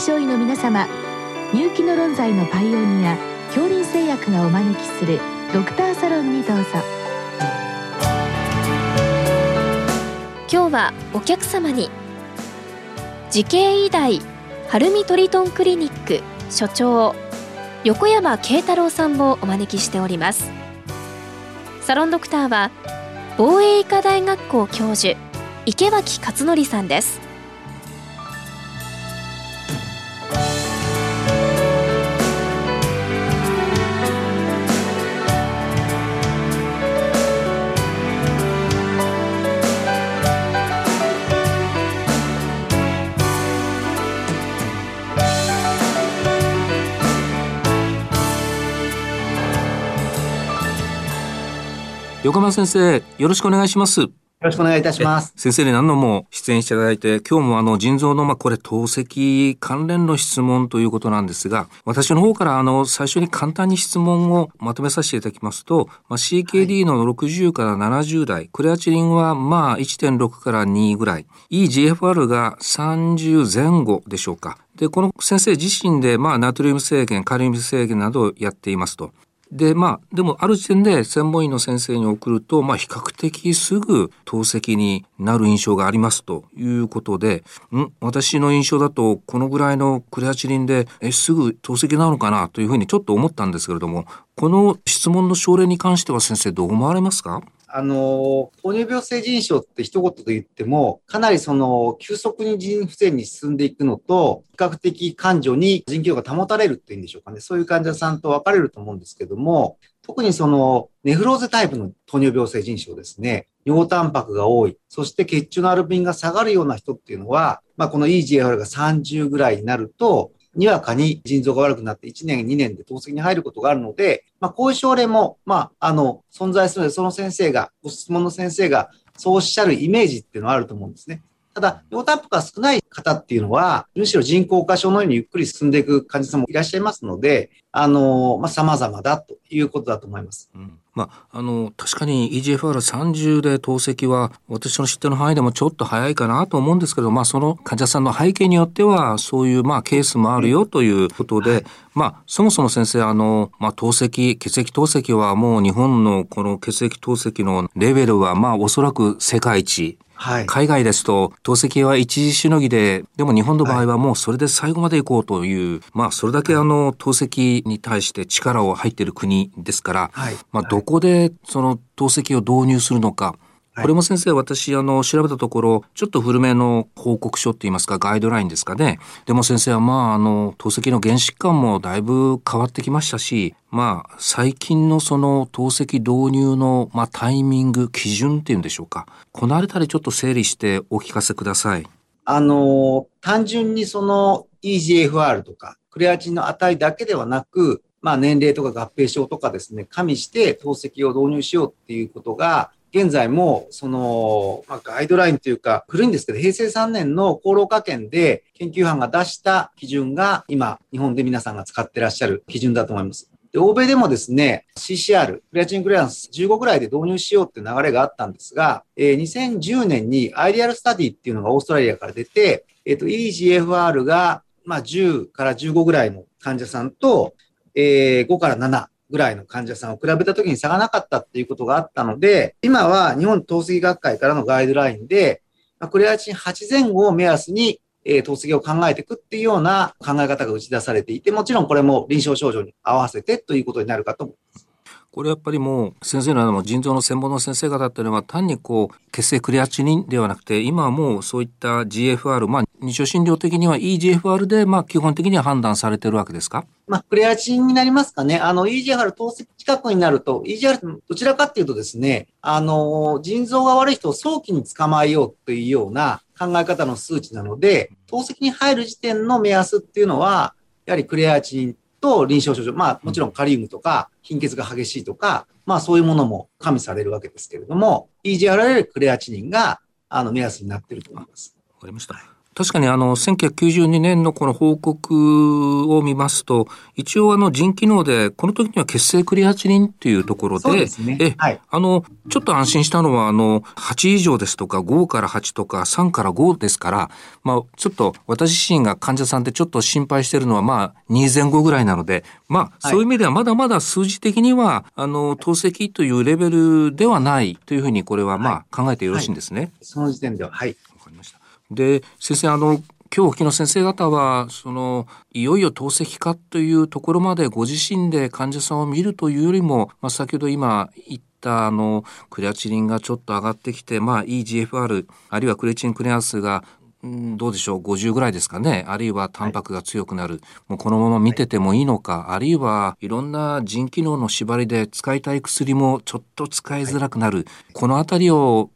症医の皆様入気の論剤のパイオニア恐林製薬がお招きするドクターサロンにどうぞ。今日はお客様に慈恵医大晴海トリトンクリニック所長横山慶太郎さんをお招きしております。サロンドクターは防衛医科大学校教授池脇勝則さんです。横山先生、よろしくお願いします。よろしくお願いいたします。先生に何度も出演していただいて、今日もあの腎臓のまあこれ透析関連の質問ということなんですが、私の方からあの最初に簡単に質問をまとめさせていただきますと、まあ、CKD の60から70代、クレアチリンはまあ1.6から2ぐらい、EGFR が30前後でしょうか。で、この先生自身でまあナトリウム制限、カリウム制限などをやっていますと。で、まあ、でもある時点で専門医の先生に送ると、まあ、比較的すぐ透析になる印象がありますということで、ん私の印象だと、このぐらいのクレアチリンで、え、すぐ透析なのかなというふうにちょっと思ったんですけれども、この質問の症例に関しては先生どう思われますか？あの、糖尿病性腎症って一言で言っても、かなりその、急速に腎不全に進んでいくのと、比較的感情に腎機能が保たれるっていうんでしょうかね。そういう患者さんと分かれると思うんですけども、特にその、ネフローゼタイプの糖尿病性腎症ですね。尿タンパクが多い。そして血中のアルビンが下がるような人っていうのは、まあ、この EGFR が30ぐらいになると、にわかに腎臓が悪くなって1年、2年で透析に入ることがあるので、まあ、こういう症例も、まあ、あの、存在するので、その先生が、ご質問の先生が、そうおっしゃるイメージっていうのはあると思うんですね。ただ、尿タンパクが少ない方っていうのは、むしろ人工化症のようにゆっくり進んでいく患者さんもいらっしゃいますので、あの、まあ、様々だということだと思います。うんまあ、あの、確かに EGFR30 で透析は、私の知ってる範囲でもちょっと早いかなと思うんですけど、まあ、その患者さんの背景によっては、そういう、まあ、ケースもあるよということで、はい、まあ、そもそも先生、あの、まあ、透析、血液透析はもう日本のこの血液透析のレベルは、まあ、おそらく世界一はい、海外ですと透析は一時しのぎででも日本の場合はもうそれで最後まで行こうという、はい、まあそれだけあの透析に対して力を入っている国ですから、はい、まあどこでその透析を導入するのか、これも先生、私、あの、調べたところ、ちょっと古めの報告書って言いますか、ガイドラインですかね。でも先生は、まあ、あの、透析の原疾患もだいぶ変わってきましたし、まあ、最近のその透析導入の、まあ、タイミング、基準っていうんでしょうか。このあたりちょっと整理してお聞かせください。あの、単純にその EGFR とか、クレアチンの値だけではなく、まあ、年齢とか合併症とかですね、加味して透析を導入しようっていうことが、現在も、その、まあ、ガイドラインというか、古いんですけど、平成3年の厚労科研で研究班が出した基準が、今、日本で皆さんが使ってらっしゃる基準だと思います。で、欧米でもですね、CCR、クレアチンクレアンス15ぐらいで導入しようってう流れがあったんですが、えー、2010年にアイディアルスタディっていうのがオーストラリアから出て、えっ、ー、と、EGFR が、まあ、10から15ぐらいの患者さんと、えー、5から7ぐらいの患者さんを比べたときに差がなかったっていうことがあったので、今は日本透析学会からのガイドラインで、クレアチン8前後を目安に、え、透析を考えていくっていうような考え方が打ち出されていて、もちろんこれも臨床症状に合わせてということになるかと思います。これやっぱりもう先生のの腎臓の専門の先生方っていうのは単にこう血清クレアチニンではなくて今はもうそういった GFR まあ日常診療的には EGFR でまあ基本的には判断されてるわけですか？まあクレアチンになりますかね。あの EGFR 透析近くになると EGFR どちらかっていうとですね、あの腎臓が悪い人を早期に捕まえようというような考え方の数値なので、透析に入る時点の目安っていうのは、やはりクレアチンと臨床症状、まあもちろんカリウムとか貧血が激しいとか、まあそういうものも加味されるわけですけれども、EGRL クレアチニンがあの目安になっていると思います。わかりました。確かにあの1992年のこの報告を見ますと一応あの腎機能でこの時には血清クリアチリンっていうところでえ、はい、あのちょっと安心したのはあの8以上ですとか5から8とか3から5ですから、まあ、ちょっと私自身が患者さんでちょっと心配してるのはまあ2前後ぐらいなのでまあ、そういう意味ではまだまだ数字的にはあの透析というレベルではないというふうにこれはまあ考えてよろしいんですね。はい、その時点でははいで先生あの今日お聞きの先生方はそのいよいよ透析化というところまでご自身で患者さんを見るというよりも、まあ、先ほど今言ったあのクレアチリンがちょっと上がってきて、まあ、EGFR あるいはクレチンクレアスがどうでしょう？50ぐらいですかね。あるいはタンパクが強くなる、はい、もうこのまま見ててもいいのか、あるいはいろんな腎機能の縛りで使いたい薬もちょっと使いづらくなる、はい、この辺りを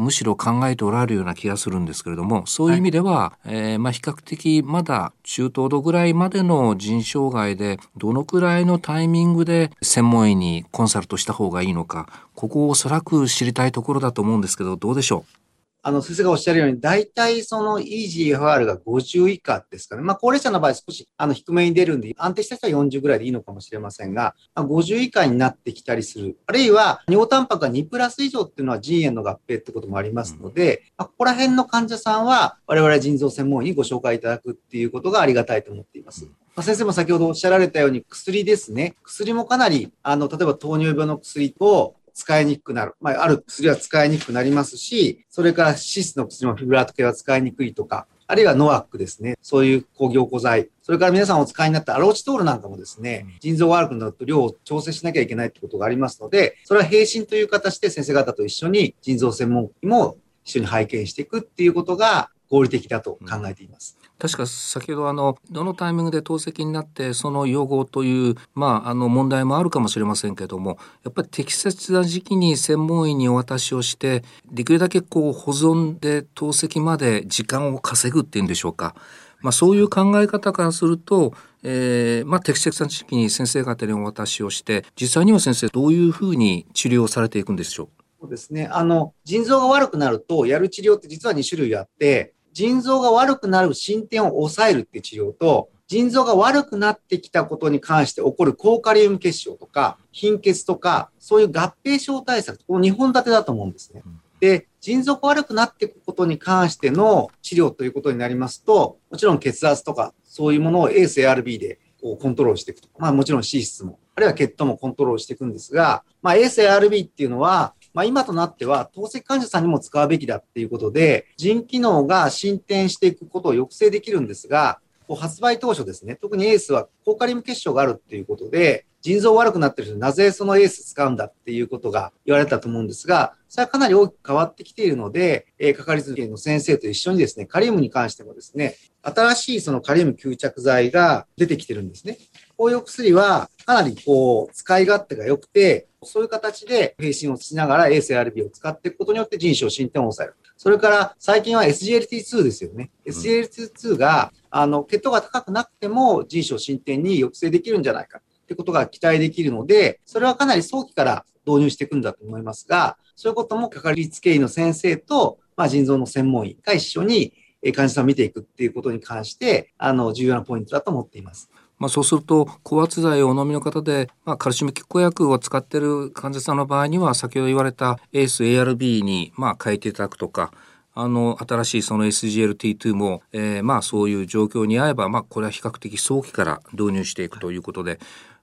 むしろ考えておられるような気がするんですけれどもそういう意味では、はい、えー、まあ、比較的まだ中等度ぐらいまでの腎障害でどのくらいのタイミングで専門医にコンサルトした方がいいのかここをおそらく知りたいところだと思うんですけどどうでしょう？あの、先生がおっしゃるように、大体その EGFR が50以下ですかね。まあ、高齢者の場合少しあの低めに出るんで、安定した人は40ぐらいでいいのかもしれませんが、まあ、50以下になってきたりする。あるいは、尿タンパクが2プラス以上っていうのは腎炎の合併ってこともありますので、まあ、ここら辺の患者さんは、我々腎臓専門医にご紹介いただくっていうことがありがたいと思っています。まあ、先生も先ほどおっしゃられたように薬ですね。薬もかなり、あの、例えば糖尿病の薬と、使いにくくなる。まあ、ある薬は使いにくくなりますし、それからシスの薬もフィブラート系は使いにくいとか、あるいはノアックですね。そういう工業古剤。それから皆さんお使いになったアロチトールなんかもですね、腎臓が悪くなると量を調整しなきゃいけないってことがありますので、それは並進という形で先生方と一緒に腎臓専門医も一緒に拝見していくっていうことが合理的だと考えています。確か先ほどあのどのタイミングで透析になってその予後というまああの問題もあるかもしれませんけどもやっぱり適切な時期に専門医にお渡しをしてできるだけこう保存で透析まで時間を稼ぐっていうんでしょうか。まあ、そういう考え方からすると、えーまあ、適切な時期に先生方にお渡しをして実際には先生どういうふうに治療されていくんでしょう？そうですね。あの、腎臓が悪くなると、やる治療って実は2種類あって、腎臓が悪くなる進展を抑えるって治療と、腎臓が悪くなってきたことに関して起こる高カリウム結晶とか、貧血とか、そういう合併症対策、この2本立てだと思うんですね。で、腎臓が悪くなっていくことに関しての治療ということになりますと、もちろん血圧とか、そういうものを ACE-ARB でこうコントロールしていくと。まあもちろん脂質も、あるいは血糖もコントロールしていくんですが、まあ ACE-ARB っていうのは、まあ、今となっては透析患者さんにも使うべきだっていうことで、腎機能が進展していくことを抑制できるんですが、発売当初ですね、特にエースは高カリウム結晶があるっていうことで、腎臓悪くなってる人なぜそのエース使うんだっていうことが言われたと思うんですが、それはかなり大きく変わってきているので、えー、かかりつけの先生と一緒にですね、カリウムに関してもですね、新しいそのカリウム吸着剤が出てきてるんですね。こういう薬はかなりこう使い勝手が良くて、そういう形で並進をしながら ACRB を使っていくことによって人種進展を抑える。それから最近は SGLT2 ですよね。うん、SGLT2 があの血糖が高くなくても人種進展に抑制できるんじゃないかってことが期待できるので、それはかなり早期から導入していくんだと思いますが、そういうこともかかりつけ医の先生と、まあ、腎臓の専門医が一緒に患者さんを見ていくっていうことに関して、あの、重要なポイントだと思っています。まあ、そうすると高圧剤をお飲みの方で、まあ、カルシウム拮抗薬を使ってる患者さんの場合には先ほど言われた ACE-ARB にまあ変えていただくとかあの新しいその SGLT2 も、えー、まあそういう状況に合えば、まあ、これは比較的早期から導入していくということで。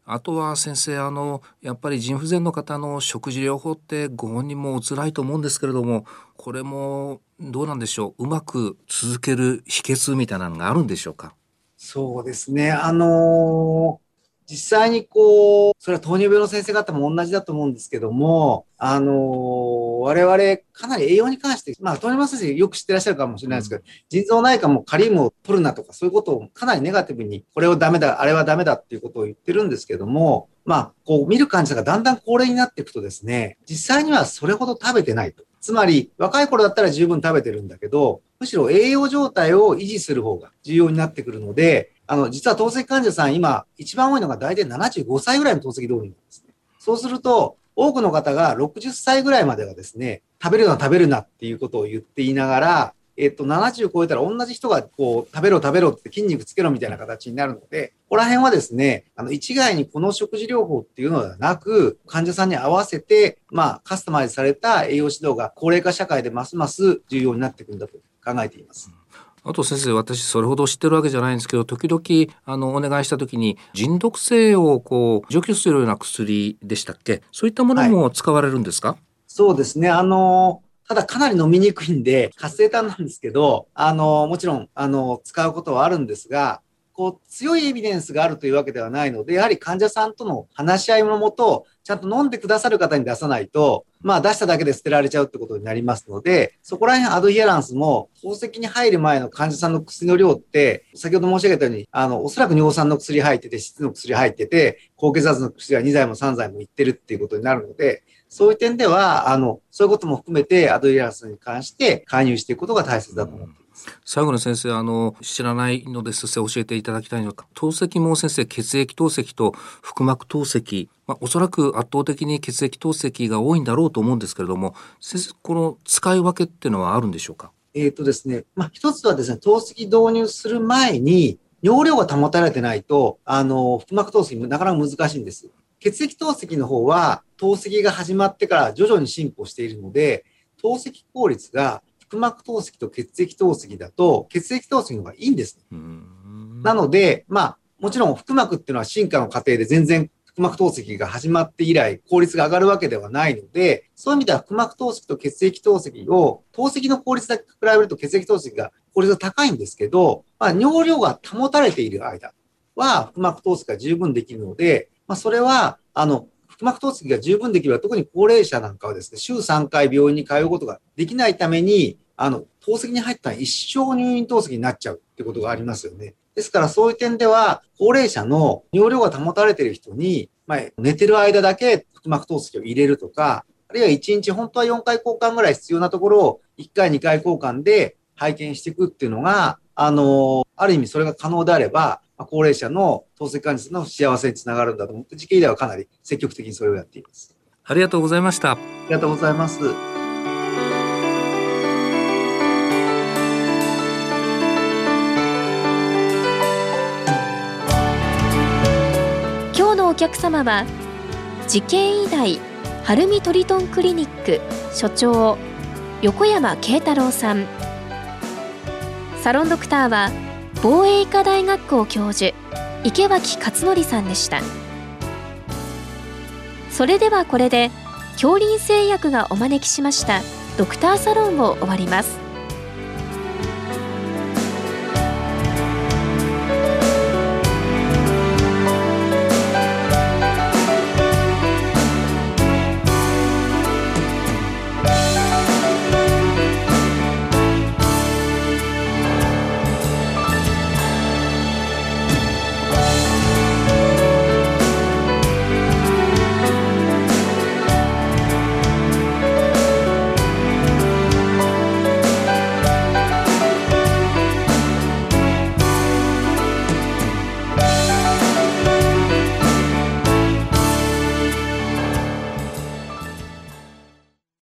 あとは先生あのやっぱり腎不全の方の食事療法ってご本人もお辛いと思うんですけれどもこれもどうなんでしょう？うまく続ける秘訣みたいなのがあるんでしょうか？そうですね。あのー、実際にこう、それは糖尿病の先生方も同じだと思うんですけども、あのー、我々かなり栄養に関して、まあ、糖尿病先生よく知ってらっしゃるかもしれないですけど、うん、腎臓内科もカリウムを取るなとか、そういうことをかなりネガティブに、これをダメだ、あれはダメだっていうことを言ってるんですけども、まあ、こう見る患者がだんだん高齢になっていくとですね、実際にはそれほど食べてないと。つまり、若い頃だったら十分食べてるんだけど、むしろ栄養状態を維持する方が重要になってくるので、あの、実は透析患者さん今、一番多いのが大体75歳ぐらいの透析動員なんですね。そうすると、多くの方が60歳ぐらいまではですね、食べるな食べるなっていうことを言っていながら、えっと、70超えたら同じ人がこう食べろ食べろって筋肉つけろみたいな形になるので、ここら辺はですね、あの一概にこの食事療法っていうのではなく、患者さんに合わせて、まあ、カスタマイズされた栄養指導が高齢化社会でますます重要になっていくんだと考えています。あと先生、私それほど知ってるわけじゃないんですけど、時々、あの、お願いした時に、人毒性をこう、除去するような薬でしたっけ？そういったものも使われるんですか、はい、そうですね。あの、ただかなり飲みにくいんで、活性炭なんですけど、あの、もちろん、あの、使うことはあるんですが、こう、強いエビデンスがあるというわけではないので、やはり患者さんとの話し合いのもと、ちゃんと飲んでくださる方に出さないと、まあ出しただけで捨てられちゃうってことになりますので、そこら辺アドヒアランスも、透析に入る前の患者さんの薬の量って、先ほど申し上げたように、あの、おそらく尿酸の薬入ってて、質の薬入ってて、高血圧の薬が2剤も3剤もいってるっていうことになるので、そういう点では、あの、そういうことも含めて、アドリアランスに関して介入していくことが大切だと思っています。最後の先生、あの、知らないのです。教えていただきたいのか、透析も先生、血液透析と腹膜透析、まあ、おそらく圧倒的に血液透析が多いんだろうと思うんですけれども、先生、この使い分けっていうのはあるんでしょうか？えっ、とですね、まあ、一つはですね、透析導入する前に、容量が保たれてないと、あの、腹膜透析もなかなか難しいんです。血液透析の方は、透析が始まってから徐々に進歩しているので、透析効率が腹膜透析と血液透析だと、血液透析の方がいいんです、ね。なので、まあ、もちろん腹膜っていうのは進化の過程で全然腹膜透析が始まって以来効率が上がるわけではないので、そういう意味では腹膜透析と血液透析を、透析の効率だけ比べると血液透析が効率が高いんですけど、まあ、尿量が保たれている間は腹膜透析が十分できるので、まあ、それは、あの、腹膜透析が十分できれば、特に高齢者なんかはですね、週3回病院に通うことができないために、あの、透析に入ったら一生入院透析になっちゃうってことがありますよね。ですからそういう点では、高齢者の尿量が保たれている人に、まあ、寝てる間だけ腹膜透析を入れるとか、あるいは1日本当は4回交換ぐらい必要なところを1回2回交換で拝見していくっていうのが、あの、ある意味それが可能であれば、高齢者の透析患者の幸せにつながるんだと思って、時期ではかなり積極的にそれをやっています。ありがとうございました。ありがとうございます。客様は慈恵医大晴海トリトンクリニック所長横山慶太郎さん。サロンドクターは防衛医科大学校教授池脇勝則さんでした。それではこれで恐林製薬がお招きしましたドクターサロンを終わります。